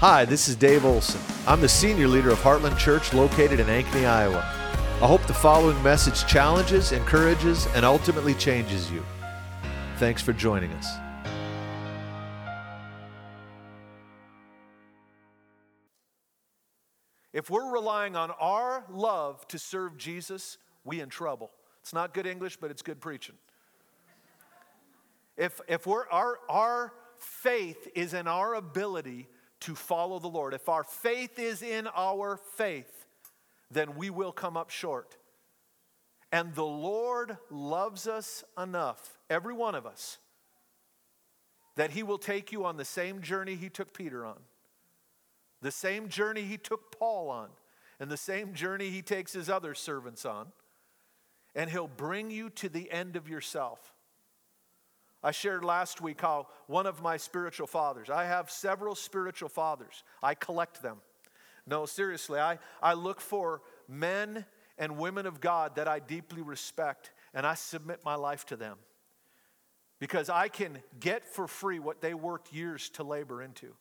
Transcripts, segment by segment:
Hi, this is Dave Olson. I'm the senior leader of Heartland Church located in Ankeny, Iowa. I hope the following message challenges, encourages, and ultimately changes you. Thanks for joining us. If we're relying on our love to serve Jesus, we in trouble. It's not good English, but it's good preaching. If, if we're, our, our faith is in our ability to follow the Lord, if our faith is in our faith, then we will come up short. And the Lord loves us enough, every one of us, that He will take you on the same journey He took Peter on, the same journey He took Paul on, and the same journey He takes His other servants on. And He'll bring you to the end of yourself. I shared last week how one of my spiritual fathers, I have several spiritual fathers, I collect them. No, seriously, I, I look for men and women of God that I deeply respect and I submit my life to them because I can get for free what they worked years to labor into.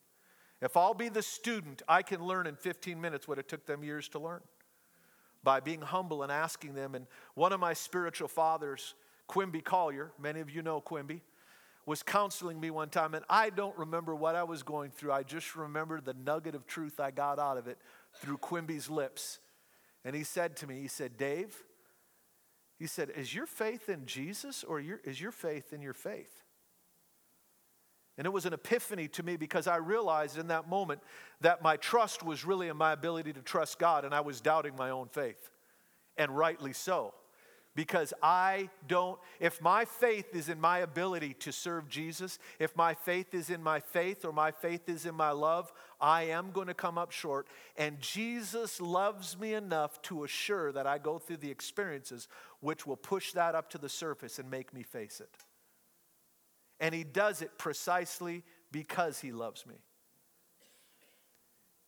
If I'll be the student, I can learn in 15 minutes what it took them years to learn by being humble and asking them. And one of my spiritual fathers, Quimby Collier, many of you know Quimby, was counseling me one time, and I don't remember what I was going through. I just remember the nugget of truth I got out of it through Quimby's lips. And he said to me, He said, Dave, he said, Is your faith in Jesus or your, is your faith in your faith? And it was an epiphany to me because I realized in that moment that my trust was really in my ability to trust God, and I was doubting my own faith. And rightly so because I don't, if my faith is in my ability to serve Jesus, if my faith is in my faith or my faith is in my love, I am going to come up short. And Jesus loves me enough to assure that I go through the experiences which will push that up to the surface and make me face it. And He does it precisely because He loves me.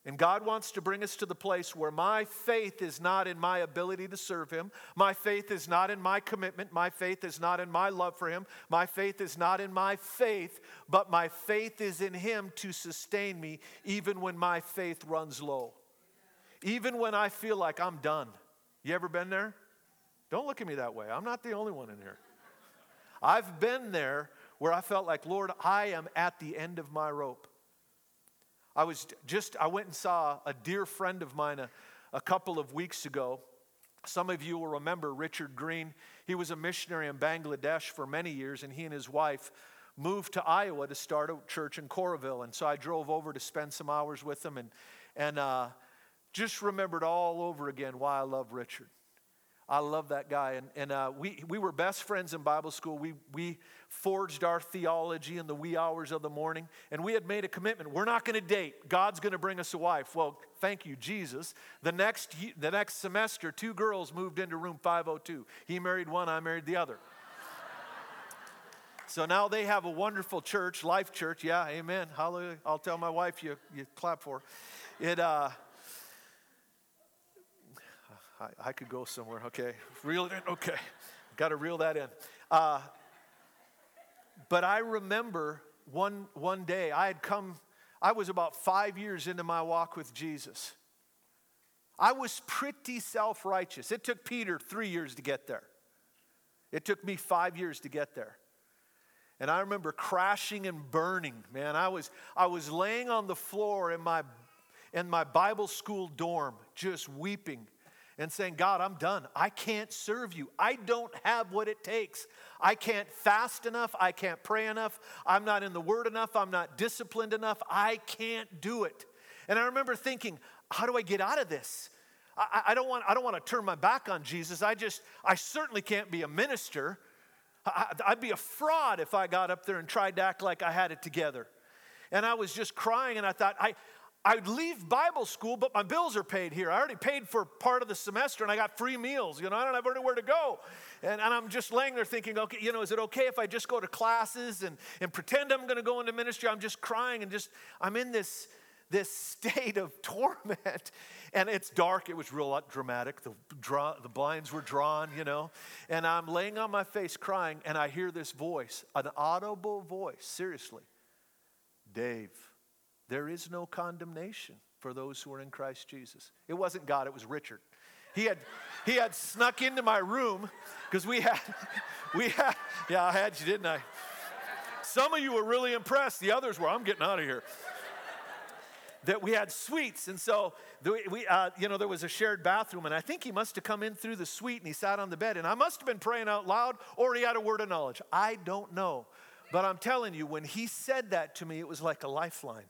And God wants to bring us to the place where my faith is not in my ability to serve Him. My faith is not in my commitment. My faith is not in my love for Him. My faith is not in my faith, but my faith is in Him to sustain me even when my faith runs low. Even when I feel like I'm done. You ever been there? Don't look at me that way. I'm not the only one in here. I've been there where I felt like, Lord, I am at the end of my rope. I was just, I went and saw a dear friend of mine a, a couple of weeks ago. Some of you will remember Richard Green. He was a missionary in Bangladesh for many years, and he and his wife moved to Iowa to start a church in Coralville. And so I drove over to spend some hours with them and, and uh, just remembered all over again why I love Richard. I love that guy. And, and uh, we, we were best friends in Bible school. We, we forged our theology in the wee hours of the morning. And we had made a commitment we're not going to date. God's going to bring us a wife. Well, thank you, Jesus. The next, the next semester, two girls moved into room 502. He married one, I married the other. So now they have a wonderful church, Life Church. Yeah, amen. Hallelujah. I'll tell my wife you, you clap for. It, uh, I, I could go somewhere, okay? Reel it in, okay. Got to reel that in. Uh, but I remember one, one day, I had come, I was about five years into my walk with Jesus. I was pretty self righteous. It took Peter three years to get there, it took me five years to get there. And I remember crashing and burning, man. I was, I was laying on the floor in my, in my Bible school dorm, just weeping and saying, God, I'm done. I can't serve you. I don't have what it takes. I can't fast enough. I can't pray enough. I'm not in the Word enough. I'm not disciplined enough. I can't do it. And I remember thinking, how do I get out of this? I, I don't want, I don't want to turn my back on Jesus. I just, I certainly can't be a minister. I, I'd be a fraud if I got up there and tried to act like I had it together. And I was just crying, and I thought, I, I'd leave Bible school, but my bills are paid here. I already paid for part of the semester and I got free meals. You know, I don't have anywhere to go. And, and I'm just laying there thinking, okay, you know, is it okay if I just go to classes and, and pretend I'm going to go into ministry? I'm just crying and just, I'm in this, this state of torment. And it's dark. It was real dramatic. The, draw, the blinds were drawn, you know. And I'm laying on my face crying and I hear this voice, an audible voice, seriously. Dave there is no condemnation for those who are in Christ Jesus. It wasn't God, it was Richard. He had, he had snuck into my room because we had, we had, yeah, I had you, didn't I? Some of you were really impressed. The others were, I'm getting out of here. That we had suites. And so, we, uh, you know, there was a shared bathroom. And I think he must have come in through the suite and he sat on the bed. And I must have been praying out loud or he had a word of knowledge. I don't know. But I'm telling you, when he said that to me, it was like a lifeline.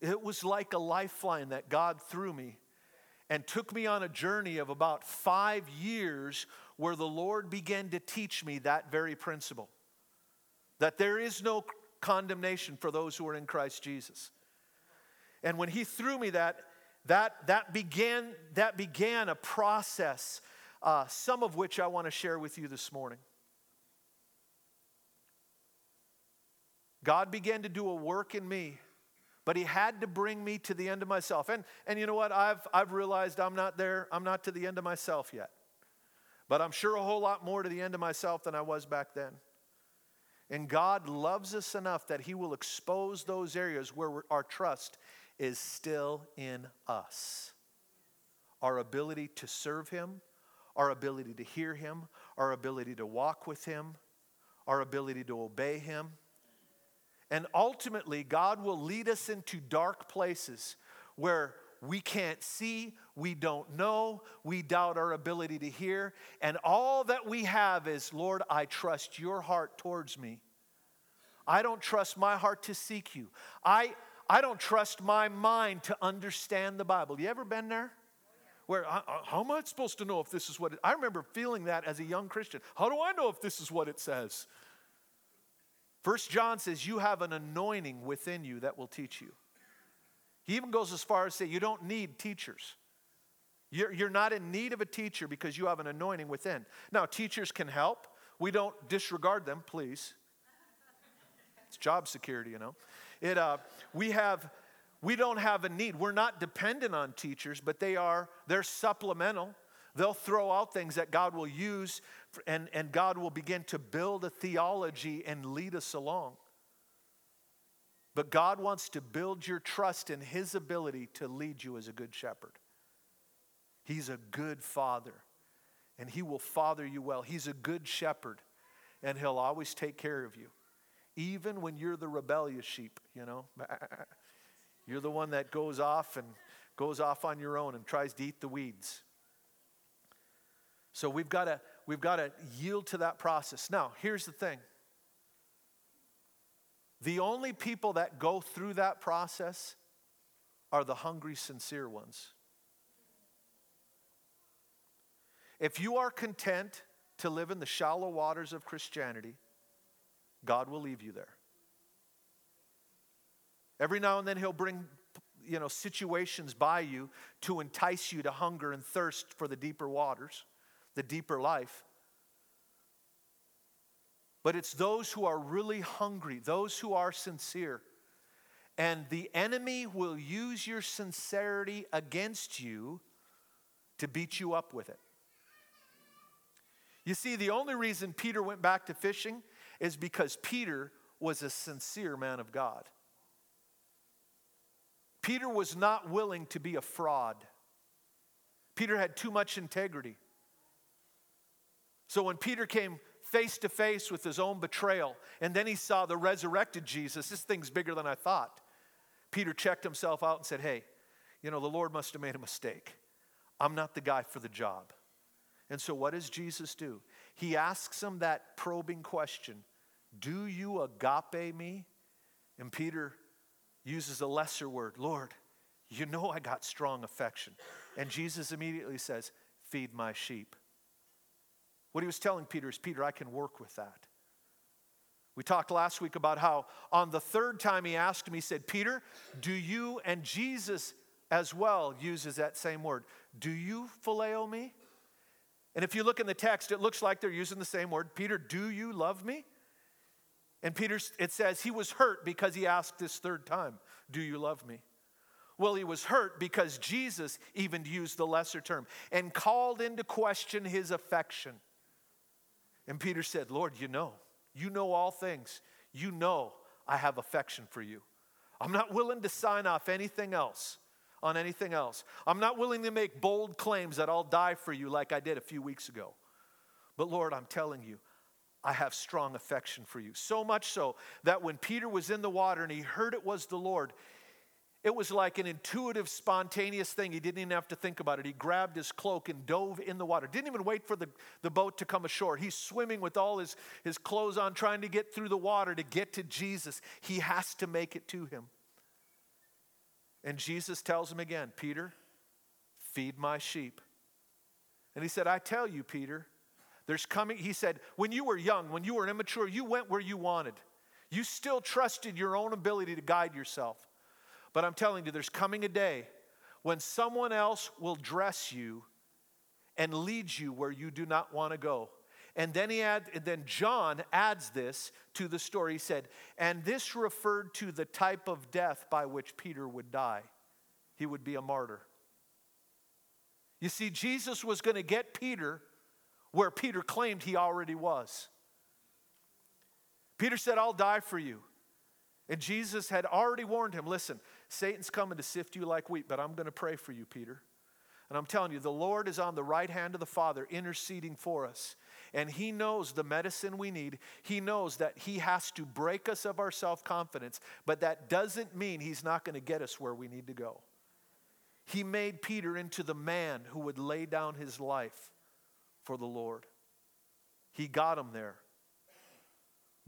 It was like a lifeline that God threw me and took me on a journey of about five years where the Lord began to teach me that very principle that there is no condemnation for those who are in Christ Jesus. And when he threw me that, that, that, began, that began a process, uh, some of which I want to share with you this morning. God began to do a work in me but he had to bring me to the end of myself. And, and you know what? I've, I've realized I'm not there, I'm not to the end of myself yet. But I'm sure a whole lot more to the end of myself than I was back then. And God loves us enough that he will expose those areas where our trust is still in us. Our ability to serve him, our ability to hear him, our ability to walk with him, our ability to obey him. And ultimately, God will lead us into dark places where we can't see, we don't know, we doubt our ability to hear, and all that we have is, Lord, I trust your heart towards me. I don't trust my heart to seek you. I, I don't trust my mind to understand the Bible. You ever been there? Where, uh, uh, how am I supposed to know if this is what it, I remember feeling that as a young Christian. How do I know if this is what it says? First John says you have an anointing within you that will teach you. He even goes as far as say you don't need teachers. You're, you're not in need of a teacher because you have an anointing within. Now, teachers can help. We don't disregard them, please. It's job security, you know. It, uh, we have, we don't have a need. We're not dependent on teachers, but they are, they're supplemental. They'll throw out things that God will use, and, and God will begin to build a theology and lead us along. But God wants to build your trust in His ability to lead you as a good shepherd. He's a good father, and He will father you well. He's a good shepherd, and He'll always take care of you, even when you're the rebellious sheep, you know. You're the one that goes off and goes off on your own and tries to eat the weeds. So we've got to we've got to yield to that process. Now, here's the thing. The only people that go through that process are the hungry, sincere ones. If you are content to live in the shallow waters of Christianity, God will leave you there. Every now and then he'll bring you know situations by you to entice you to hunger and thirst for the deeper waters the deeper life. But it's those who are really hungry, those who are sincere. And the enemy will use your sincerity against you to beat you up with it. You see, the only reason Peter went back to fishing is because Peter was a sincere man of God. Peter was not willing to be a fraud. Peter had too much integrity. So when Peter came face to face with his own betrayal, and then he saw the resurrected Jesus, this thing's bigger than I thought. Peter checked himself out and said, Hey, you know, the Lord must have made a mistake. I'm not the guy for the job. And so, what does Jesus do? He asks him that probing question Do you agape me? And Peter uses a lesser word Lord, you know I got strong affection. And Jesus immediately says, Feed my sheep. What he was telling Peter is, Peter, I can work with that. We talked last week about how on the third time he asked him, he said, Peter, do you, and Jesus as well uses that same word, do you phileo me? And if you look in the text, it looks like they're using the same word. Peter, do you love me? And Peter, it says he was hurt because he asked this third time, Do you love me? Well, he was hurt because Jesus even used the lesser term and called into question his affection. And Peter said, Lord, you know, you know all things. You know I have affection for you. I'm not willing to sign off anything else on anything else. I'm not willing to make bold claims that I'll die for you like I did a few weeks ago. But Lord, I'm telling you, I have strong affection for you. So much so that when Peter was in the water and he heard it was the Lord, it was like an intuitive, spontaneous thing. He didn't even have to think about it. He grabbed his cloak and dove in the water. Didn't even wait for the, the boat to come ashore. He's swimming with all his, his clothes on, trying to get through the water to get to Jesus. He has to make it to him. And Jesus tells him again, Peter, feed my sheep. And he said, I tell you, Peter, there's coming, he said, when you were young, when you were immature, you went where you wanted. You still trusted your own ability to guide yourself. But I'm telling you, there's coming a day when someone else will dress you and lead you where you do not want to go. And then he add, then John adds this to the story. He said, and this referred to the type of death by which Peter would die. He would be a martyr. You see, Jesus was going to get Peter where Peter claimed he already was. Peter said, I'll die for you. And Jesus had already warned him listen, Satan's coming to sift you like wheat, but I'm going to pray for you, Peter. And I'm telling you, the Lord is on the right hand of the Father interceding for us. And He knows the medicine we need. He knows that He has to break us of our self confidence, but that doesn't mean He's not going to get us where we need to go. He made Peter into the man who would lay down his life for the Lord. He got him there.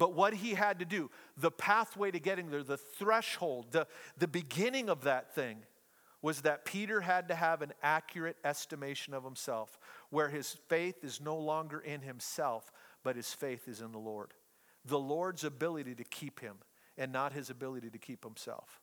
But what he had to do, the pathway to getting there, the threshold, the, the beginning of that thing, was that Peter had to have an accurate estimation of himself, where his faith is no longer in himself, but his faith is in the Lord. The Lord's ability to keep him, and not his ability to keep himself.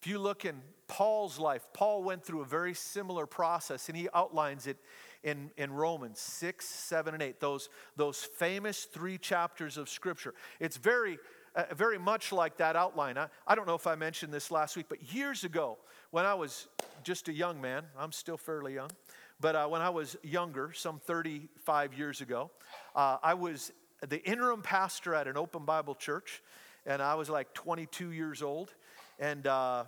If you look in Paul's life, Paul went through a very similar process, and he outlines it in, in Romans 6, 7, and 8, those, those famous three chapters of Scripture. It's very, uh, very much like that outline. I, I don't know if I mentioned this last week, but years ago, when I was just a young man, I'm still fairly young, but uh, when I was younger, some 35 years ago, uh, I was the interim pastor at an open Bible church, and I was like 22 years old. And uh,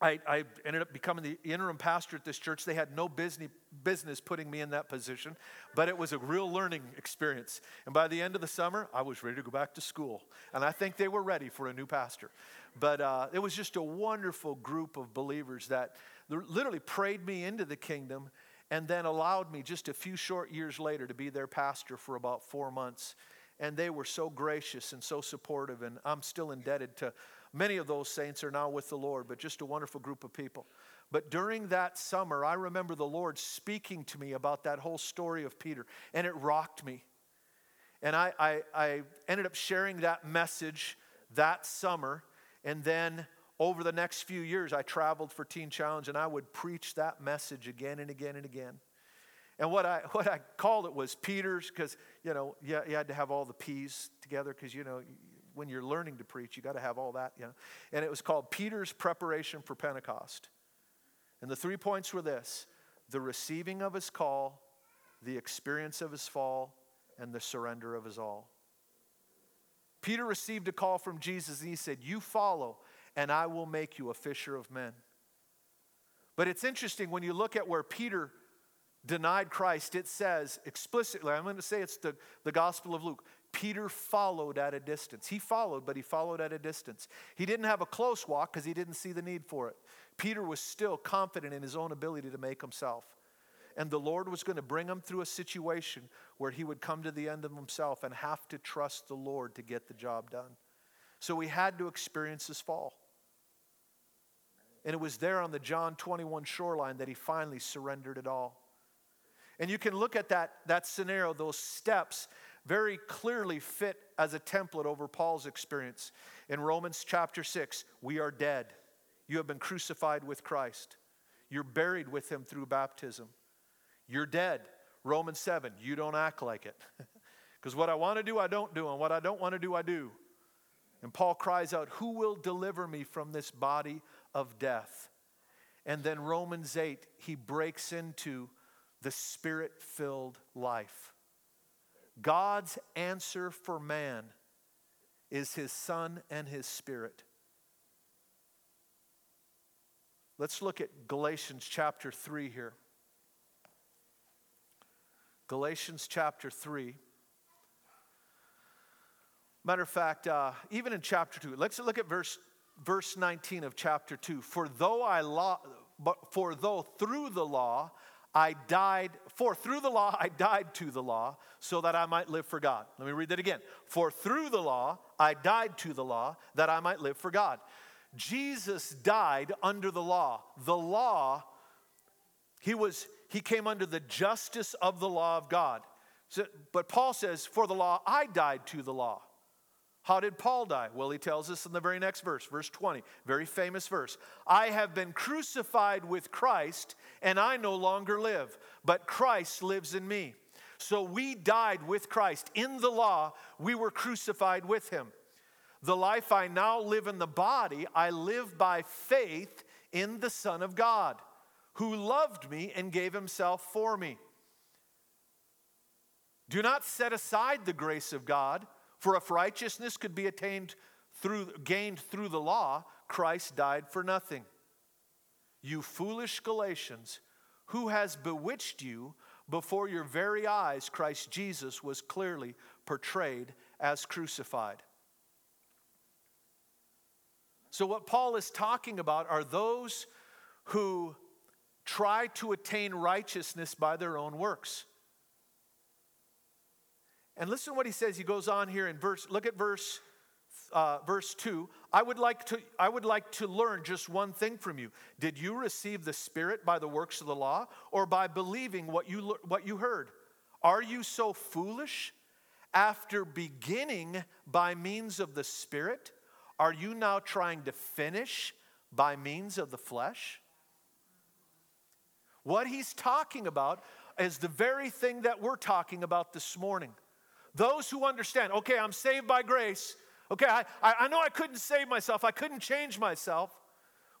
I, I, ended up becoming the interim pastor at this church. They had no business, business putting me in that position, but it was a real learning experience. And by the end of the summer, I was ready to go back to school. And I think they were ready for a new pastor. But uh, it was just a wonderful group of believers that literally prayed me into the kingdom and then allowed me just a few short years later to be their pastor for about four months. And they were so gracious and so supportive, and I'm still indebted to Many of those saints are now with the Lord, but just a wonderful group of people. But during that summer, I remember the Lord speaking to me about that whole story of Peter, and it rocked me. And I, I, I ended up sharing that message that summer, and then over the next few years, I traveled for Teen Challenge, and I would preach that message again and again and again. And what I, what I called it was Peter's, because, you know, you, you had to have all the P's together, because, you know, when you're learning to preach, you got to have all that, you know. And it was called Peter's Preparation for Pentecost. And the three points were this the receiving of his call, the experience of his fall, and the surrender of his all. Peter received a call from Jesus and he said, You follow, and I will make you a fisher of men. But it's interesting when you look at where Peter denied Christ, it says explicitly, I'm going to say it's the, the Gospel of Luke. Peter followed at a distance. He followed, but he followed at a distance. He didn't have a close walk because he didn't see the need for it. Peter was still confident in his own ability to make himself. And the Lord was going to bring him through a situation where he would come to the end of himself and have to trust the Lord to get the job done. So he had to experience his fall. And it was there on the John 21 shoreline that he finally surrendered it all. And you can look at that, that scenario, those steps, very clearly fit as a template over Paul's experience. In Romans chapter 6, we are dead. You have been crucified with Christ. You're buried with him through baptism. You're dead. Romans 7, you don't act like it. Because what I want to do, I don't do, and what I don't want to do, I do. And Paul cries out, Who will deliver me from this body of death? And then Romans 8, he breaks into the spirit filled life God's answer for man is his Son and his Spirit. Let's look at Galatians chapter 3 here. Galatians chapter 3. Matter of fact, uh, even in chapter 2, let's look at verse, verse 19 of chapter 2. For though I law, but for though through the law I died, for through the law I died to the law, so that I might live for God. Let me read that again. For through the law I died to the law, that I might live for God. Jesus died under the law. The law, he was, he came under the justice of the law of God. So, but Paul says, For the law I died to the law. How did Paul die? Well, he tells us in the very next verse, verse 20, very famous verse. I have been crucified with Christ, and I no longer live, but Christ lives in me. So we died with Christ. In the law, we were crucified with him. The life I now live in the body, I live by faith in the Son of God, who loved me and gave himself for me. Do not set aside the grace of God for if righteousness could be attained through, gained through the law, Christ died for nothing. You foolish Galatians, who has bewitched you before your very eyes? Christ Jesus was clearly portrayed as crucified. So, what Paul is talking about are those who try to attain righteousness by their own works. And listen to what he says. He goes on here in verse, look at verse, uh, verse 2. I would, like to, I would like to learn just one thing from you. Did you receive the Spirit by the works of the law or by believing what you, what you heard? Are you so foolish? After beginning by means of the Spirit, are you now trying to finish by means of the flesh? What he's talking about is the very thing that we're talking about this morning. Those who understand, okay, I'm saved by grace. Okay, I, I know I couldn't save myself, I couldn't change myself.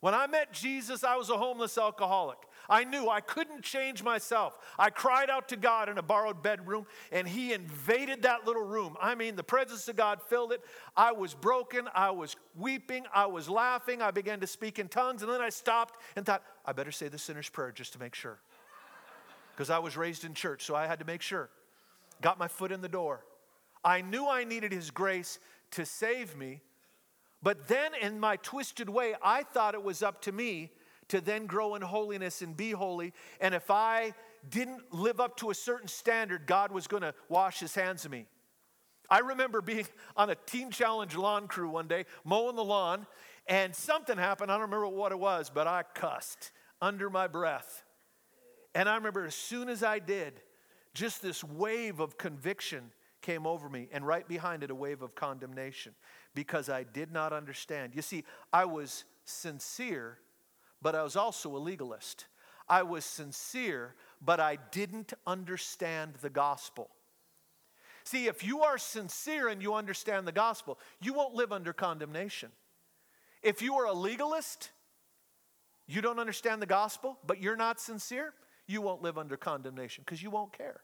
When I met Jesus, I was a homeless alcoholic. I knew I couldn't change myself. I cried out to God in a borrowed bedroom, and He invaded that little room. I mean, the presence of God filled it. I was broken. I was weeping. I was laughing. I began to speak in tongues, and then I stopped and thought, I better say the sinner's prayer just to make sure. Because I was raised in church, so I had to make sure got my foot in the door. I knew I needed His grace to save me, but then in my twisted way, I thought it was up to me to then grow in holiness and be holy. And if I didn't live up to a certain standard, God was going to wash His hands of me. I remember being on a Teen Challenge lawn crew one day, mowing the lawn, and something happened. I don't remember what it was, but I cussed under my breath. And I remember as soon as I did, just this wave of conviction came over me, and right behind it, a wave of condemnation because I did not understand. You see, I was sincere, but I was also a legalist. I was sincere, but I didn't understand the gospel. See, if you are sincere and you understand the gospel, you won't live under condemnation. If you are a legalist, you don't understand the gospel, but you're not sincere, you won't live under condemnation because you won't care.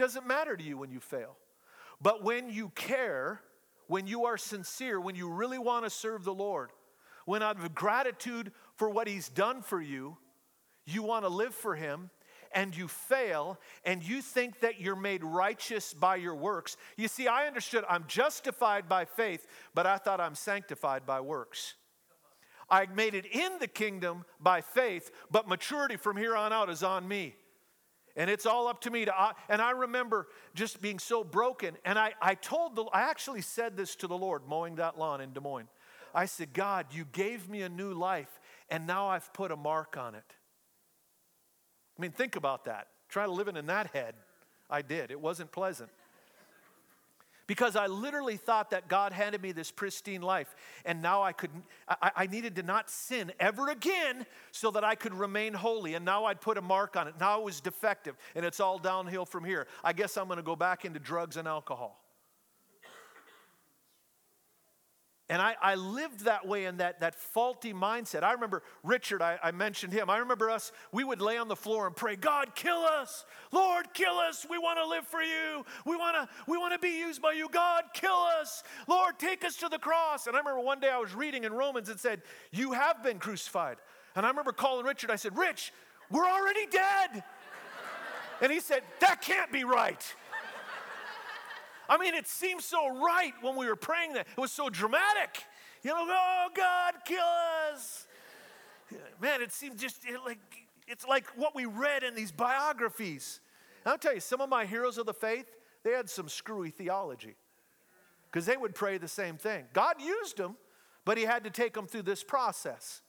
Doesn't matter to you when you fail. But when you care, when you are sincere, when you really want to serve the Lord, when out of gratitude for what He's done for you, you want to live for Him, and you fail, and you think that you're made righteous by your works. You see, I understood I'm justified by faith, but I thought I'm sanctified by works. I made it in the kingdom by faith, but maturity from here on out is on me. And it's all up to me to, uh, and I remember just being so broken. And I, I told the, I actually said this to the Lord mowing that lawn in Des Moines. I said, God, you gave me a new life, and now I've put a mark on it. I mean, think about that. Try living in that head. I did. It wasn't pleasant because I literally thought that God handed me this pristine life, and now I could I, I, needed to not sin ever again so that I could remain holy. And now I'd put a mark on it. Now it was defective, and it's all downhill from here. I guess I'm going to go back into drugs and alcohol. And I, I lived that way in that, that faulty mindset. I remember Richard, I, I mentioned him. I remember us, we would lay on the floor and pray, God, kill us. Lord, kill us. We want to live for you. We want to we want to be used by you. God, kill us. Lord, take us to the cross. And I remember one day I was reading in Romans, it said, You have been crucified. And I remember calling Richard, I said, Rich, we're already dead. and he said, That can't be right. I mean, it seemed so right when we were praying that. It was so dramatic. You know, oh, God, kill us. Man, it seemed just it like it's like what we read in these biographies. And I'll tell you, some of my heroes of the faith, they had some screwy theology because they would pray the same thing. God used them, but He had to take them through this process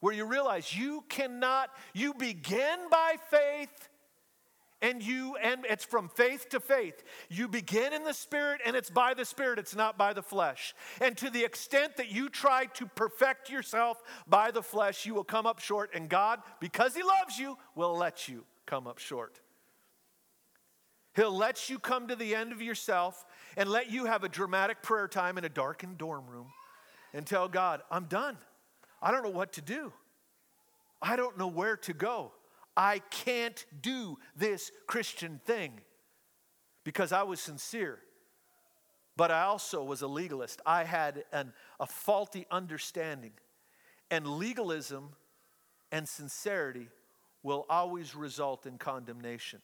where you realize you cannot, you begin by faith and you and it's from faith to faith. You begin in the spirit and it's by the spirit it's not by the flesh. And to the extent that you try to perfect yourself by the flesh you will come up short and god because he loves you will let you come up short. He'll let you come to the end of yourself and let you have a dramatic prayer time in a darkened dorm room and tell god i'm done. I don't know what to do. I don't know where to go I can't do this Christian thing because I was sincere. But I also was a legalist. I had an, a faulty understanding. And legalism and sincerity will always result in condemnation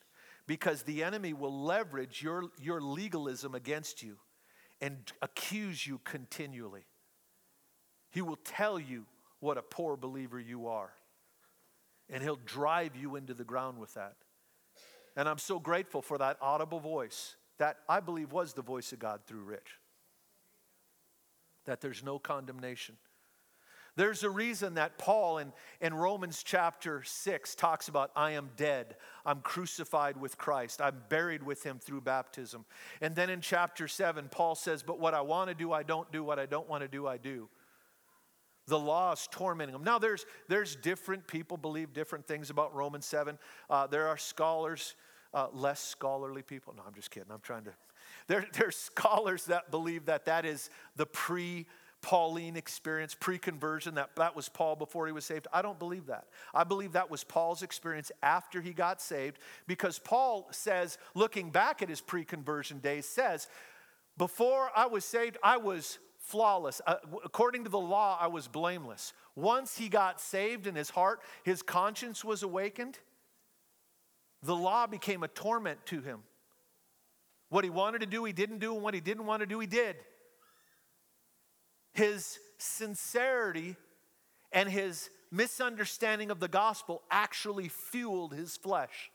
because the enemy will leverage your, your legalism against you and accuse you continually. He will tell you what a poor believer you are and He'll drive you into the ground with that. And I'm so grateful for that audible voice that I believe was the voice of God through Rich. That there's no condemnation. There's a reason that Paul in, in Romans chapter 6 talks about, I am dead. I'm crucified with Christ. I'm buried with him through baptism. And then in chapter 7, Paul says, But what I want to do, I don't do. What I don't want to do, I do. The law is tormenting them. Now, there's, there's different people believe different things about Romans 7. Uh, there are scholars, uh, less scholarly people. No, I'm just kidding. I'm trying to. There, there's scholars that believe that that is the pre Pauline experience, pre conversion, that that was Paul before he was saved. I don't believe that. I believe that was Paul's experience after he got saved because Paul says, looking back at his pre conversion days, says, Before I was saved, I was flawless. Uh, according to the law, I was blameless. Once he got saved in his heart, his conscience was awakened. The law became a torment to him. What he wanted to do, he didn't do, and what he didn't want to do, he did. His sincerity and his misunderstanding of the gospel actually fueled his flesh.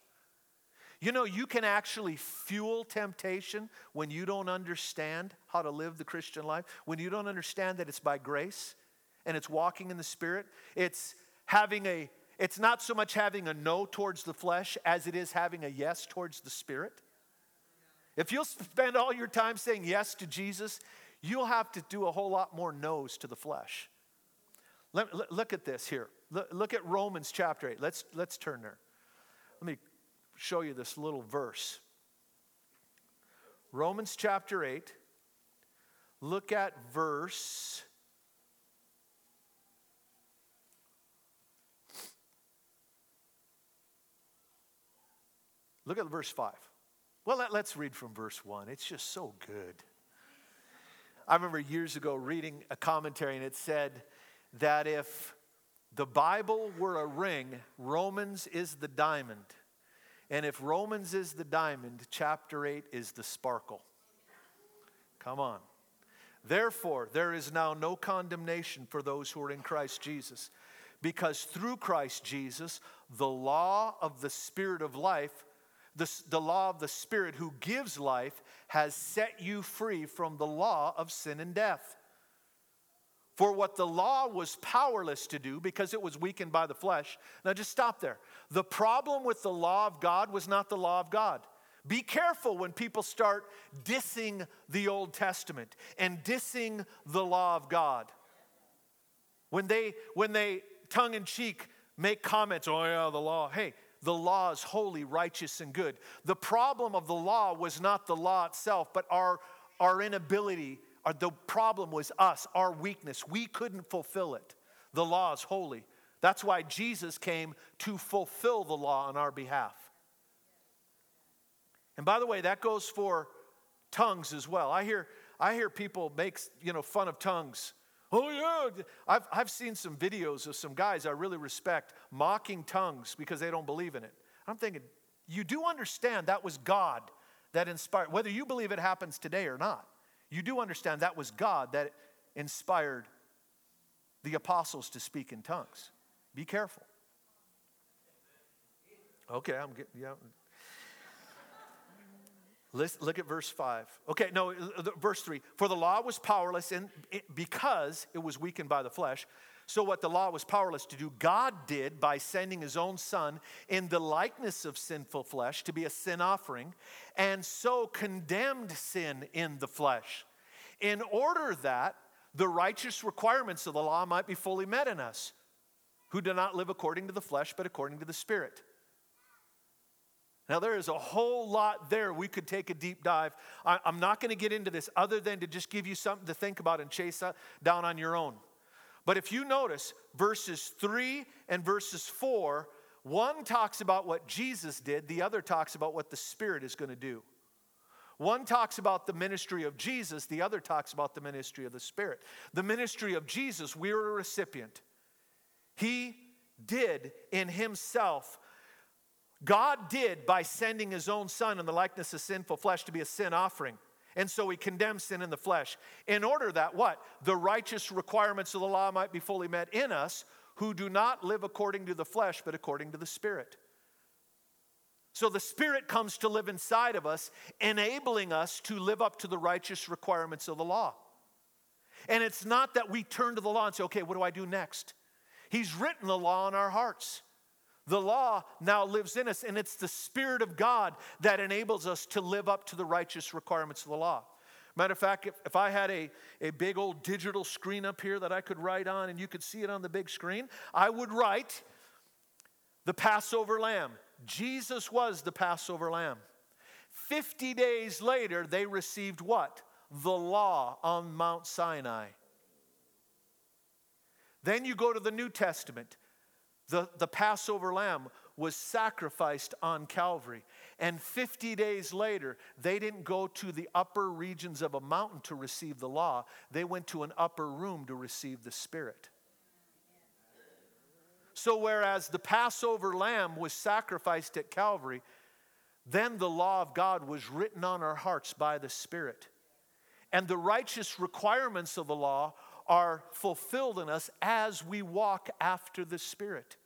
You know, you can actually fuel temptation when you don't understand how to live the Christian life, when you don't understand that it's by grace and it's walking in the Spirit. It's having a, it's not so much having a no towards the flesh as it is having a yes towards the Spirit. If you'll spend all your time saying yes to Jesus, you'll have to do a whole lot more no's to the flesh. Let, look at this here. Look at Romans chapter 8. Let's, let's turn there. Let me show you this little verse. Romans chapter 8. Look at verse. Look at verse 5. Well, let, us read from verse 1. It's just so good. I remember years ago reading a commentary, and it said that if the Bible were a ring, Romans is the diamond. And if Romans is the diamond, chapter 8 is the sparkle. Come on. Therefore, there is now no condemnation for those who are in Christ Jesus, because through Christ Jesus, the law of the Spirit of life, the, the law of the Spirit who gives life, has set you free from the law of sin and death. For what the law was powerless to do because it was weakened by the flesh. Now just stop there. The problem with the law of God was not the law of God. Be careful when people start dissing the Old Testament and dissing the law of God. When they, when they tongue in cheek make comments, oh yeah, the law. Hey, the law is holy, righteous, and good. The problem of the law was not the law itself, but our, our inability The problem was us, our weakness. We couldn't fulfill it. The law is holy. That's why Jesus came to fulfill the law on our behalf. And by the way, that goes for tongues as well. I hear, I hear people make you know, fun of tongues. Oh, yeah. I've, I've seen some videos of some guys I really respect mocking tongues because they don't believe in it. I'm thinking, you do understand that was God that inspired, whether you believe it happens today or not, you do understand that was God that inspired the apostles to speak in tongues. Be careful. Okay, I'm getting, yeah. Look at verse 5. Okay, no, verse 3. For the law was powerless in, because it was weakened by the flesh. So, what the law was powerless to do, God did by sending his own son in the likeness of sinful flesh to be a sin offering, and so condemned sin in the flesh, in order that the righteous requirements of the law might be fully met in us, who do not live according to the flesh, but according to the Spirit. Now, there is a whole lot there. We could take a deep dive. I, am not going to get into this other than to just give you something to think about and chase uh, down on your own. But if you notice verses 3 and verses 4, one talks about what Jesus did, the other talks about what the Spirit is going to do. One talks about the ministry of Jesus, the other talks about the ministry of the Spirit. The ministry of Jesus, we're a recipient. He did in Himself God did by sending his own son in the likeness of sinful flesh to be a sin offering. And so he condemns sin in the flesh in order that what? The righteous requirements of the law might be fully met in us who do not live according to the flesh, but according to the Spirit. So the Spirit comes to live inside of us, enabling us to live up to the righteous requirements of the law. And it's not that we turn to the law and say, okay, what do I do next? He's written the law in our hearts. The law now lives in us, and it's the Spirit of God that enables us to live up to the righteous requirements of the law. Matter of fact, if, if I had a, a big old digital screen up here that I could write on and you could see it on the big screen, I would write the Passover lamb. Jesus was the Passover lamb. 50 days later, they received what? The law on Mount Sinai. Then you go to the New Testament. The, the Passover lamb was sacrificed on Calvary. And 50 days later, they didn't go to the upper regions of a mountain to receive the law, they went to an upper room to receive the Spirit. So, whereas the Passover lamb was sacrificed at Calvary, then the law of God was written on our hearts by the Spirit. And the righteous requirements of the law are fulfilled in us as we walk after the Spirit.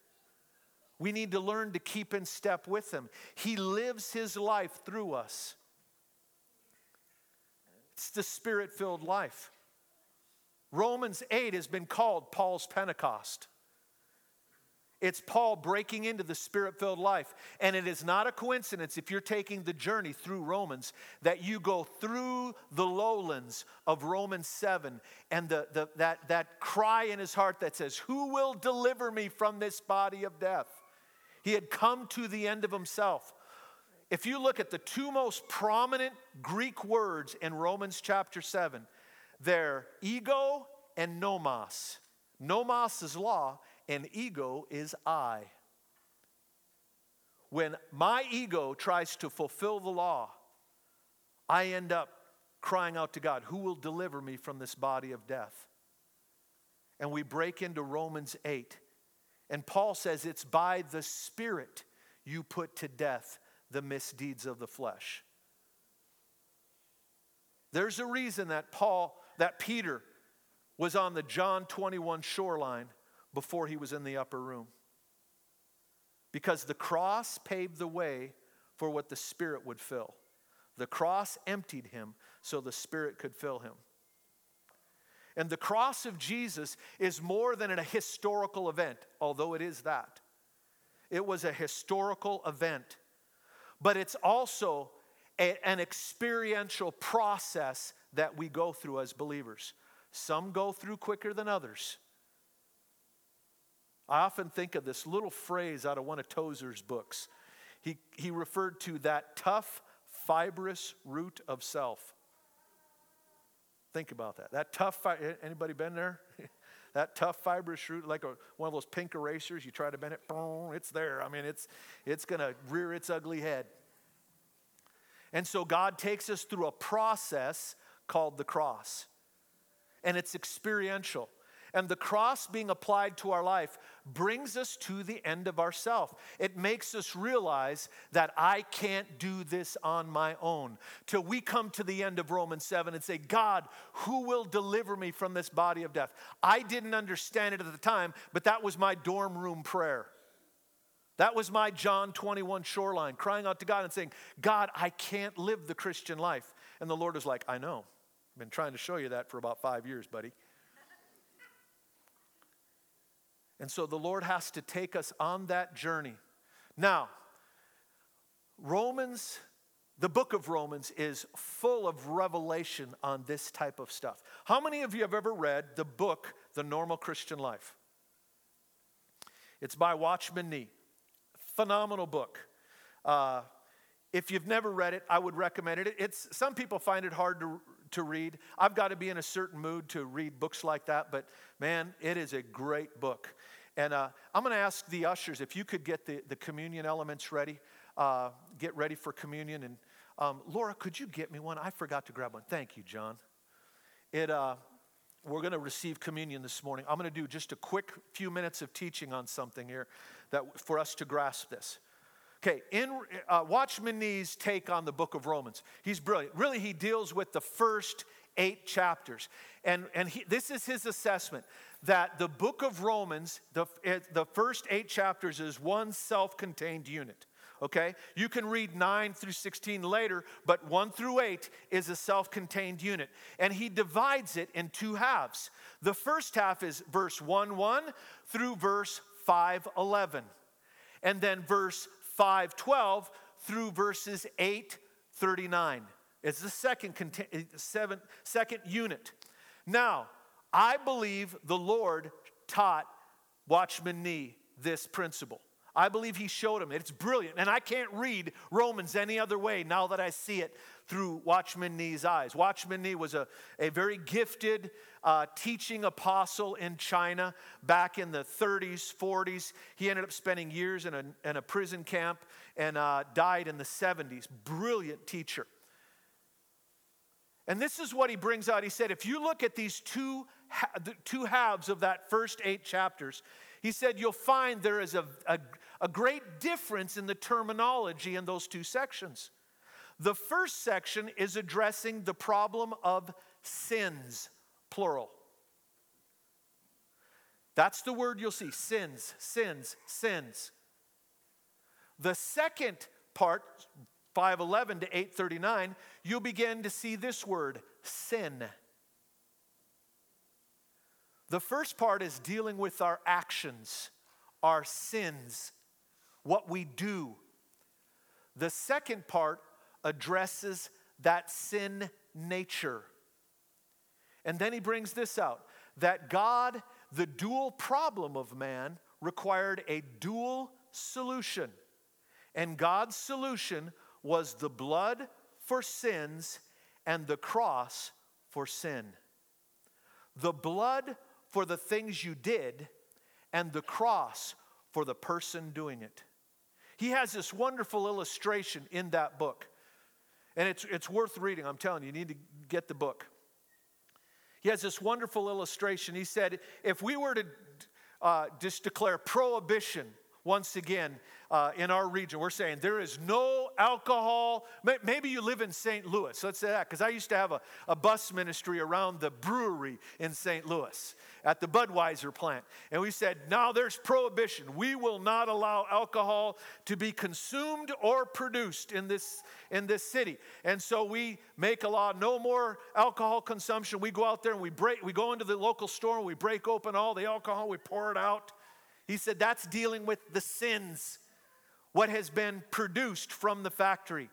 We need to learn to keep in step with Him. He lives His life through us. It's the spirit filled life. Romans 8 has been called Paul's Pentecost. It's Paul breaking into the spirit filled life. And it is not a coincidence if you're taking the journey through Romans that you go through the lowlands of Romans 7 and the, the, that, that cry in his heart that says, Who will deliver me from this body of death? He had come to the end of himself. If you look at the two most prominent Greek words in Romans chapter 7, they're ego and nomos. Nomos is law, and ego is I. When my ego tries to fulfill the law, I end up crying out to God, Who will deliver me from this body of death? And we break into Romans 8. And Paul says it's by the Spirit you put to death the misdeeds of the flesh. There's a reason that Paul, that Peter was on the John 21 shoreline before he was in the upper room. Because the cross paved the way for what the Spirit would fill. The cross emptied him so the Spirit could fill him. And the cross of Jesus is more than a historical event, although it is that. It was a historical event, but it's also a, an experiential process that we go through as believers. Some go through quicker than others. I often think of this little phrase out of one of Tozer's books. He, he referred to that tough, fibrous root of self. Think about that. That tough, anybody been there? that tough fibrous root, like a, one of those pink erasers, you try to bend it, boom, it's there. I mean, it's, it's going to rear its ugly head. And so God takes us through a process called the cross, and it's experiential. And the cross being applied to our life brings us to the end of ourself. It makes us realize that I can't do this on my own. Till we come to the end of Romans 7 and say, God, who will deliver me from this body of death? I didn't understand it at the time, but that was my dorm room prayer. That was my John 21 shoreline, crying out to God and saying, God, I can't live the Christian life. And the Lord is like, I know. I've been trying to show you that for about five years, buddy. And so the Lord has to take us on that journey. Now, Romans, the book of Romans is full of revelation on this type of stuff. How many of you have ever read the book, The Normal Christian Life? It's by Watchman Nee. Phenomenal book. Uh, if you've never read it, I would recommend it. It's, some people find it hard to, to read. I've got to be in a certain mood to read books like that, but man, it is a great book. And uh, I'm going to ask the ushers if you could get the, the communion elements ready, uh, get ready for communion. And um, Laura, could you get me one? I forgot to grab one. Thank you, John. It, uh, we're going to receive communion this morning. I'm going to do just a quick few minutes of teaching on something here that for us to grasp this. Okay, in uh, Watchman Nee's take on the book of Romans, he's brilliant. Really, he deals with the first eight chapters. And, and he, this is his assessment that the book of Romans, the, the first eight chapters, is one self contained unit. Okay? You can read 9 through 16 later, but 1 through 8 is a self contained unit. And he divides it in two halves. The first half is verse 1 1 through verse 5 11. And then verse 5 12 through verses 8 39. It's the second, seven, second unit. Now, I believe the Lord taught Watchman Nee this principle. I believe he showed him. It's brilliant. And I can't read Romans any other way now that I see it through Watchman Nee's eyes. Watchman Nee was a, a very gifted uh, teaching apostle in China back in the 30s, 40s. He ended up spending years in a, in a prison camp and uh, died in the 70s. Brilliant teacher. And this is what he brings out. He said, if you look at these two, two halves of that first eight chapters, he said, you'll find there is a, a, a great difference in the terminology in those two sections. The first section is addressing the problem of sins, plural. That's the word you'll see sins, sins, sins. The second part, 511 to 839, you'll begin to see this word, sin. The first part is dealing with our actions, our sins, what we do. The second part addresses that sin nature. And then he brings this out that God, the dual problem of man, required a dual solution. And God's solution was the blood for sins and the cross for sin. The blood for the things you did and the cross for the person doing it. He has this wonderful illustration in that book. And it's, it's worth reading. I'm telling you, you need to get the book. He has this wonderful illustration. He said, if we were to uh, just declare prohibition once again uh, in our region. We're saying there is no alcohol. Maybe you live in St. Louis. Let's say that, because I used to have a, a bus ministry around the brewery in St. Louis at the Budweiser plant. And we said, now there's prohibition. We will not allow alcohol to be consumed or produced in this, in this city. And so we make a law no more alcohol consumption. We go out there and we break, we go into the local store and we break open all the alcohol, we pour it out. He said that's dealing with the sins, what has been produced from the factory,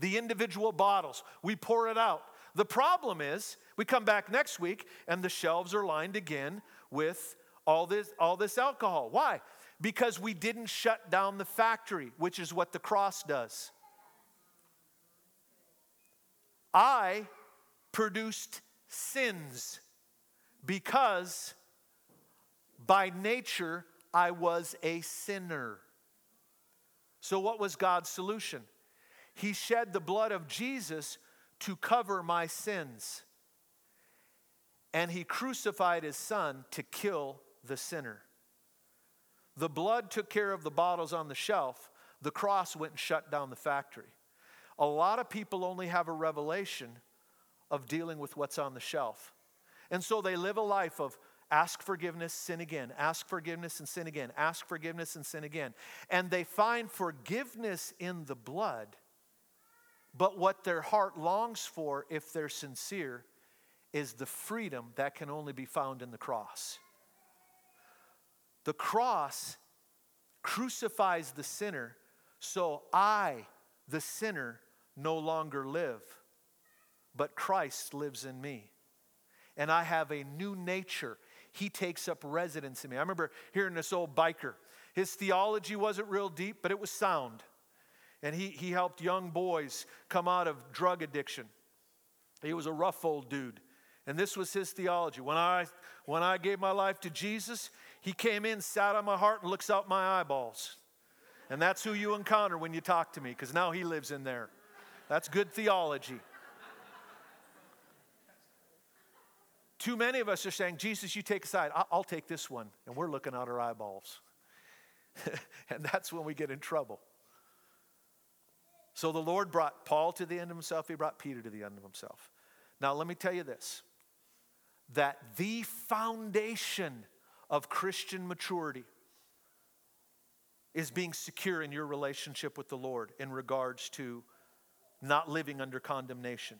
the individual bottles. We pour it out. The problem is, we come back next week and the shelves are lined again with all this, all this alcohol. Why? Because we didn't shut down the factory, which is what the cross does. I produced sins because by nature I was a sinner. So, what was God's solution? He shed the blood of Jesus to cover my sins. And he crucified his son to kill the sinner. The blood took care of the bottles on the shelf, the cross went and shut down the factory. A lot of people only have a revelation of dealing with what's on the shelf. And so they live a life of ask forgiveness, sin again, ask forgiveness and sin again, ask forgiveness and sin again. And they find forgiveness in the blood, but what their heart longs for, if they're sincere, is the freedom that can only be found in the cross. The cross crucifies the sinner, so I, the sinner, no longer live, but Christ lives in me. And I have a new nature. He takes up residence in me. I remember hearing this old biker. His theology wasn't real deep, but it was sound. And he, he helped young boys come out of drug addiction. He was a rough old dude. And this was his theology. When I, when I gave my life to Jesus, he came in, sat on my heart, and looks out my eyeballs. And that's who you encounter when you talk to me, because now he lives in there. That's good theology. Too many of us are saying, Jesus, you take a side. I'll take this one. And we're looking out our eyeballs. and that's when we get in trouble. So the Lord brought Paul to the end of himself, he brought Peter to the end of himself. Now, let me tell you this that the foundation of Christian maturity is being secure in your relationship with the Lord in regards to not living under condemnation.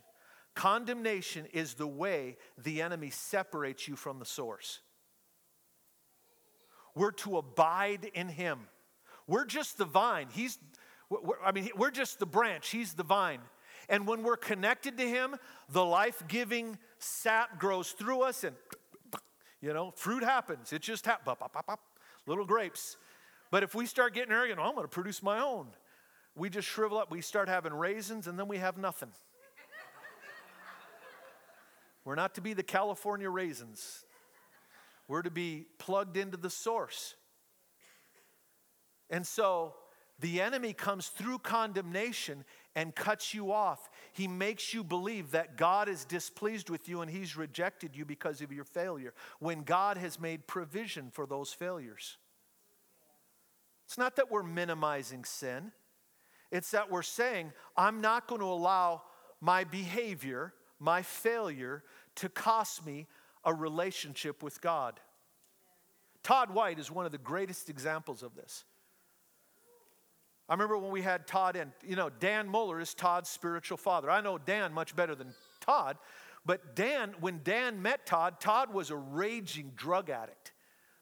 Condemnation is the way the enemy separates you from the source. We're to abide in him. We're just the vine. He's, I mean, we're just the branch. He's the vine. And when we're connected to him, the life giving sap grows through us and, you know, fruit happens. It just happens. Little grapes. But if we start getting arrogant, oh, I'm going to produce my own, we just shrivel up. We start having raisins and then we have nothing. We're not to be the California raisins. We're to be plugged into the source. And so the enemy comes through condemnation and cuts you off. He makes you believe that God is displeased with you and he's rejected you because of your failure when God has made provision for those failures. It's not that we're minimizing sin, it's that we're saying, I'm not going to allow my behavior my failure to cost me a relationship with God. Todd White is one of the greatest examples of this. I remember when we had Todd in, you know, Dan Mohler is Todd's spiritual father. I know Dan much better than Todd, but Dan, when Dan met Todd, Todd was a raging drug addict.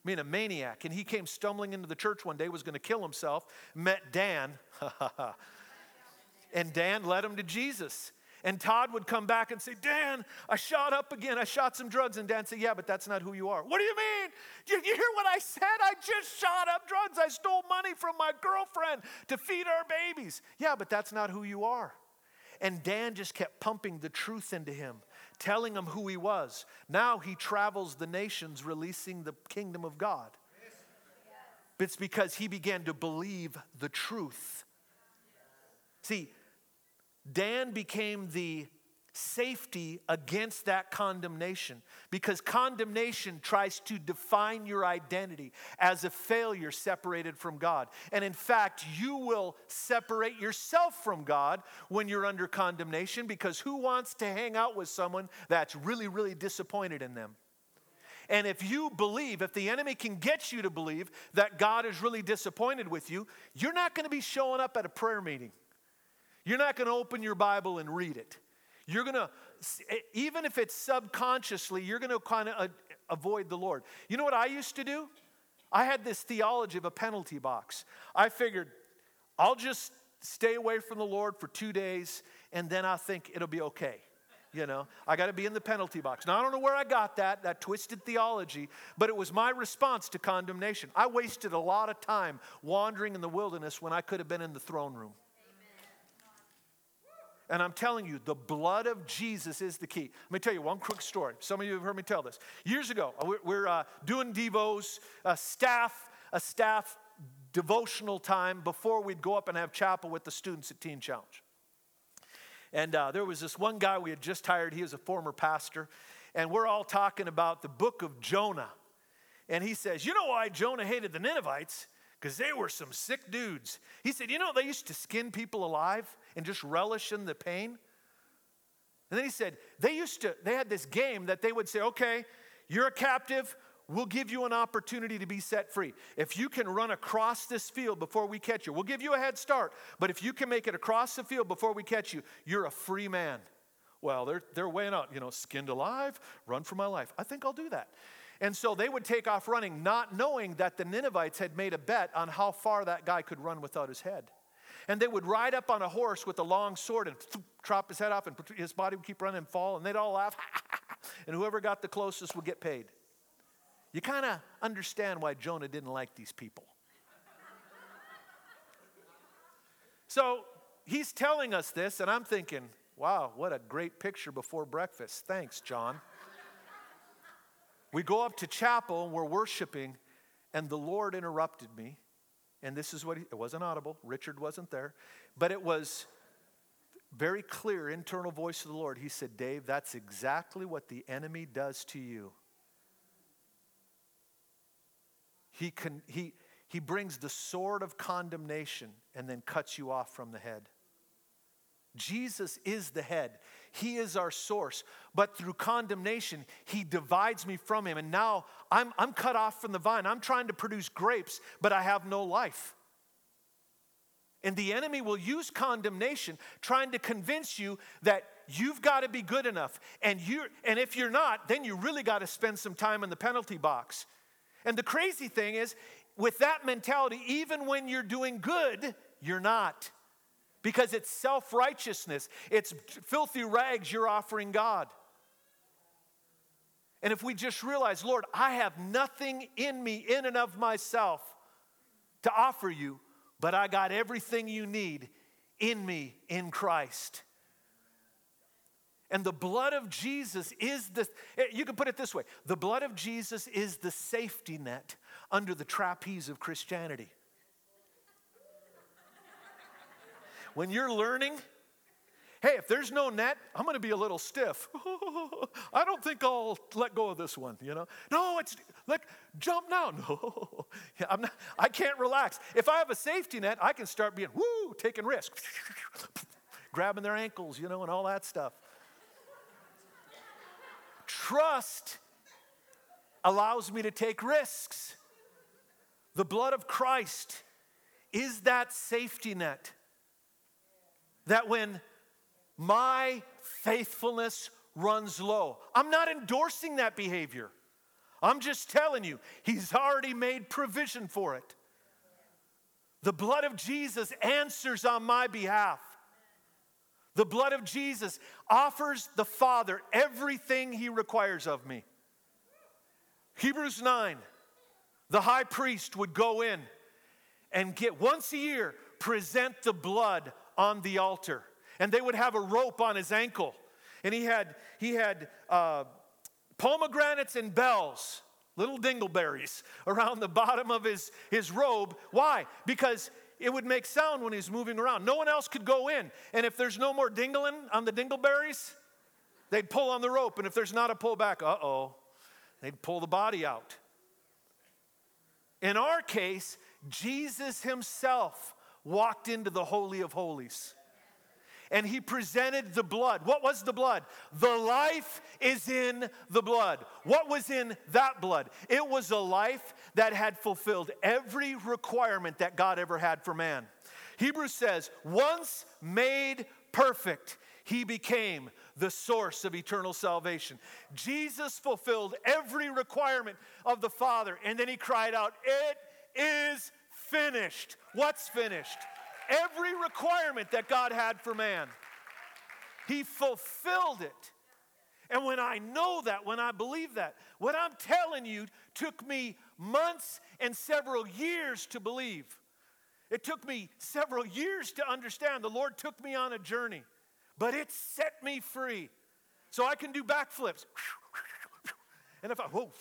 I mean, a maniac. And he came stumbling into the church one day, was going to kill himself, met Dan, and Dan led him to Jesus. And Todd would come back and say, Dan, I shot up again. I shot some drugs. And Dan said, Yeah, but that's not who you are. What do you mean? You, you hear what I said? I just shot up drugs. I stole money from my girlfriend to feed our babies. Yeah, but that's not who you are. And Dan just kept pumping the truth into him, telling him who he was. Now he travels the nations releasing the kingdom of God. It's because he began to believe the truth. See, Dan became the safety against that condemnation because condemnation tries to define your identity as a failure separated from God. And in fact, you will separate yourself from God when you're under condemnation because who wants to hang out with someone that's really, really disappointed in them? And if you believe, if the enemy can get you to believe that God is really disappointed with you, you're not going to be showing up at a prayer meeting. You're not going to open your Bible and read it. You're going to, even if it's subconsciously, you're going to kind of uh, avoid the Lord. You know what I used to do? I had this theology of a penalty box. I figured I'll just stay away from the Lord for two days and then I think it'll be okay. You know, I got to be in the penalty box. Now, I don't know where I got that, that twisted theology, but it was my response to condemnation. I wasted a lot of time wandering in the wilderness when I could have been in the throne room. And I'm telling you, the blood of Jesus is the key. Let me tell you one quick story. Some of you have heard me tell this. Years ago, we're, we're uh, doing Devos, uh, staff, a staff devotional time before we'd go up and have chapel with the students at Teen Challenge. And uh, there was this one guy we had just hired. He was a former pastor. And we're all talking about the book of Jonah. And he says, You know why Jonah hated the Ninevites? Because they were some sick dudes. He said, You know, they used to skin people alive and just relish in the pain. And then he said, They used to, they had this game that they would say, Okay, you're a captive. We'll give you an opportunity to be set free. If you can run across this field before we catch you, we'll give you a head start. But if you can make it across the field before we catch you, you're a free man. Well, they're, they're weighing out, you know, skinned alive, run for my life. I think I'll do that. And so they would take off running, not knowing that the Ninevites had made a bet on how far that guy could run without his head. And they would ride up on a horse with a long sword and chop his head off, and his body would keep running and fall, and they'd all laugh. and whoever got the closest would get paid. You kind of understand why Jonah didn't like these people. so he's telling us this, and I'm thinking, wow, what a great picture before breakfast. Thanks, John. We go up to chapel and we're worshiping, and the Lord interrupted me. And this is what he, it wasn't audible, Richard wasn't there, but it was very clear internal voice of the Lord. He said, Dave, that's exactly what the enemy does to you. He, can, he, he brings the sword of condemnation and then cuts you off from the head. Jesus is the head. He is our source. But through condemnation, He divides me from Him. And now I'm, I'm cut off from the vine. I'm trying to produce grapes, but I have no life. And the enemy will use condemnation, trying to convince you that you've got to be good enough. And, you and if you're not, then you really got to spend some time in the penalty box. And the crazy thing is, with that mentality, even when you're doing good, you're not because it's self righteousness, it's filthy rags you're offering God. And if we just realize, Lord, I have nothing in me, in and of myself, to offer you, but I got everything you need in me in Christ. And the blood of Jesus is the, eh, you can put it this way the blood of Jesus is the safety net under the trapeze of Christianity. When you're learning, hey, if there's no net, I'm going to be a little stiff. I don't think I'll let go of this one, you know? No, it's like jump now. No, I'm not, I can't relax. If I have a safety net, I can start being, woo, taking risks, grabbing their ankles, you know, and all that stuff. Trust allows me to take risks. The blood of Christ is that safety net that when my faithfulness runs low, I'm not endorsing that behavior. I'm just telling you, He's already made provision for it. The blood of Jesus answers on my behalf. The blood of Jesus offers the Father everything He requires of me. Hebrews 9, the high priest would go in and get once a year, present the blood on the altar. And they would have a rope on his ankle. And he had, he had uh, pomegranates and bells, little dingleberries, around the bottom of his, his robe. Why? Because it would make sound when he's moving around. No one else could go in. And if there's no more dingling on the dingleberries, they'd pull on the rope. And if there's not a pull back, uh oh, they'd pull the body out. In our case, Jesus himself walked into the Holy of Holies. And he presented the blood. What was the blood? The life is in the blood. What was in that blood? It was a life that had fulfilled every requirement that God ever had for man. Hebrews says, once made perfect, he became the source of eternal salvation. Jesus fulfilled every requirement of the Father, and then he cried out, It is finished. What's finished? Every requirement that God had for man. He fulfilled it. And when I know that, when I believe that, what I'm telling you took me months and several years to believe. It took me several years to understand. The Lord took me on a journey. but it set me free. So I can do backflips. And if I, whoa,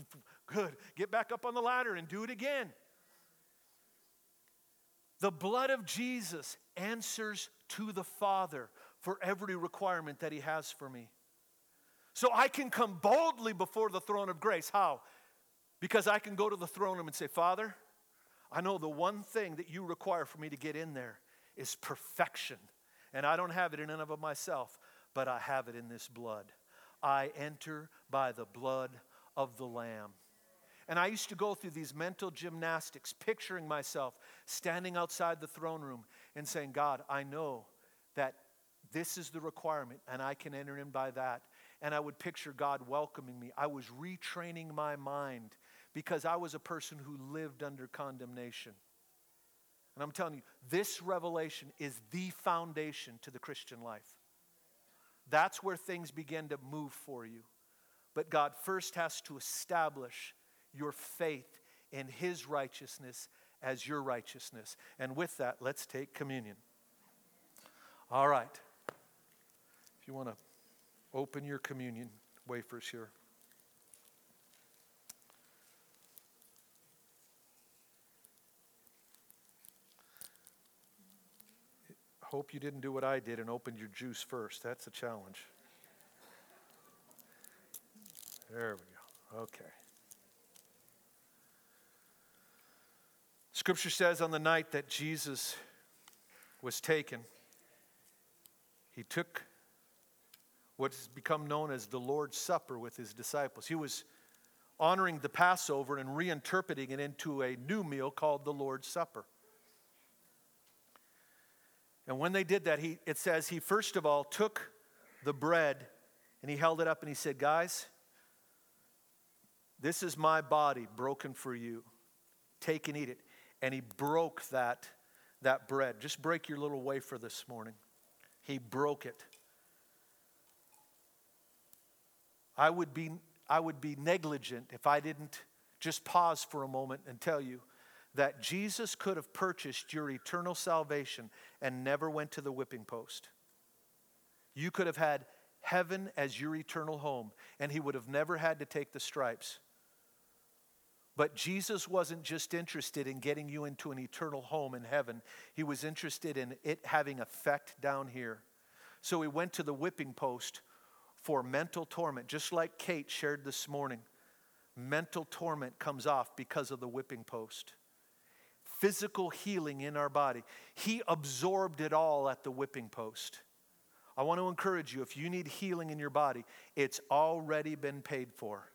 good, get back up on the ladder and do it again. The blood of Jesus answers to the Father for every requirement that He has for me. So I can come boldly before the throne of grace. How? Because I can go to the throne room and say, Father, I know the one thing that you require for me to get in there is perfection. And I don't have it in and of myself, but I have it in this blood. I enter by the blood of the Lamb. And I used to go through these mental gymnastics, picturing myself standing outside the throne room and saying, God, I know that this is the requirement, and I can enter in by that. And I would picture God welcoming me. I was retraining my mind because I was a person who lived under condemnation. And I'm telling you, this revelation is the foundation to the Christian life. That's where things begin to move for you. But God first has to establish your faith in His righteousness as your righteousness. And with that, let's take communion. All right. If you want to open your communion wafers here. Hope you didn't do what I did and opened your juice first. That's a challenge. There we go. Okay. Scripture says on the night that Jesus was taken, he took what's become known as the Lord's Supper with his disciples. He was honoring the Passover and reinterpreting it into a new meal called the Lord's Supper. And when they did that, he, it says he first of all took the bread and he held it up and he said, Guys, this is my body broken for you. Take and eat it. And he broke that, that bread. Just break your little wafer this morning. He broke it. I would be, I would be negligent if I didn't just pause for a moment and tell you that Jesus could have purchased your eternal salvation and never went to the whipping post. You could have had heaven as your eternal home, and he would have never had to take the stripes. But Jesus wasn't just interested in getting you into an eternal home in heaven, he was interested in it having effect down here. So he went to the whipping post for mental torment, just like Kate shared this morning. Mental torment comes off because of the whipping post physical healing in our body. He absorbed it all at the whipping post. I want to encourage you if you need healing in your body, it's already been paid for.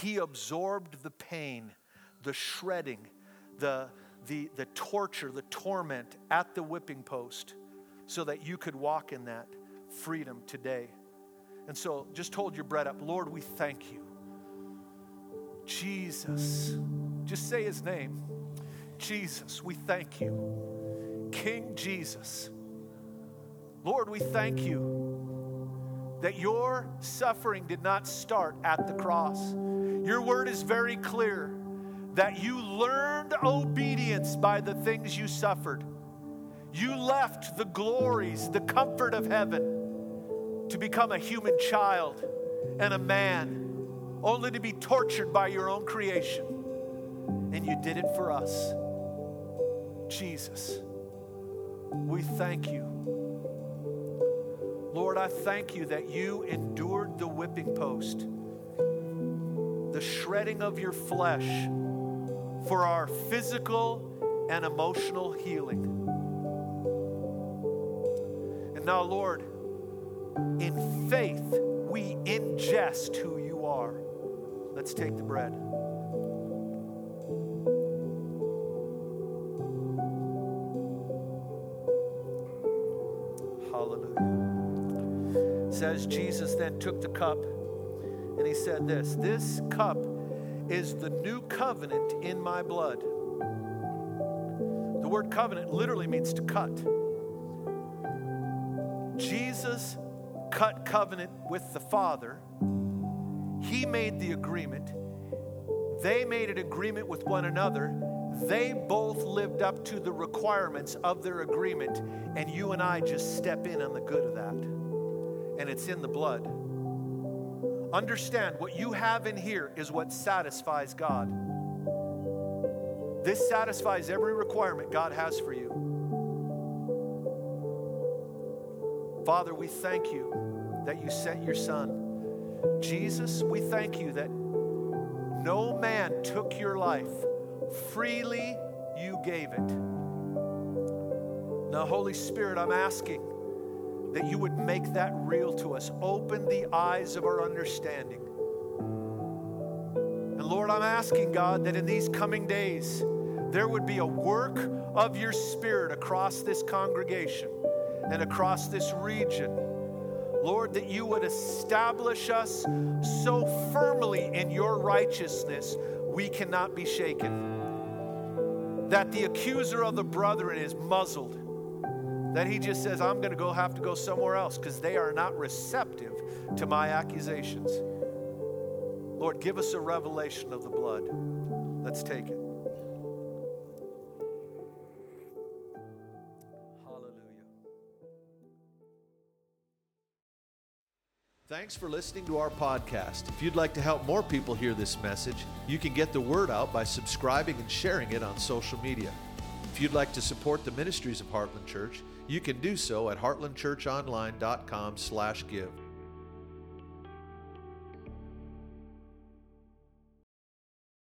He absorbed the pain, the shredding, the, the, the torture, the torment at the whipping post so that you could walk in that freedom today. And so just hold your bread up. Lord, we thank you. Jesus. Just say his name. Jesus, we thank you. King Jesus. Lord, we thank you that your suffering did not start at the cross. Your word is very clear that you learned obedience by the things you suffered. You left the glories, the comfort of heaven to become a human child and a man, only to be tortured by your own creation. And you did it for us. Jesus, we thank you. Lord, I thank you that you endured the whipping post, the shredding of your flesh for our physical and emotional healing. And now, Lord, in faith, we ingest who you are. Let's take the bread. Hallelujah. Says Jesus then took the cup and he said this This cup is the new covenant in my blood. The word covenant literally means to cut. Jesus cut covenant with the Father. He made the agreement. They made an agreement with one another. they both lived up to the requirements of their agreement, and you and I just step in on the good of that. And it's in the blood. Understand what you have in here is what satisfies God. This satisfies every requirement God has for you. Father, we thank you that you sent your Son. Jesus, we thank you that no man took your life, freely you gave it. Now, Holy Spirit, I'm asking that you would make that real to us. Open the eyes of our understanding. And Lord, I'm asking God that in these coming days, there would be a work of your Spirit across this congregation and across this region. Lord, that you would establish us so firmly in your righteousness, we cannot be shaken. That the accuser of the brethren is muzzled that he just says, I'm going to go have to go somewhere else because they are not receptive to my accusations. Lord, give us a revelation of the blood. Let's take it. Hallelujah. Thanks for listening to our podcast. If you'd like to help more people hear this message, you can get the word out by subscribing and sharing it on social media. If you'd like to support the ministries of Heartland Church, you can do so at heartlandchurchonline.com/give.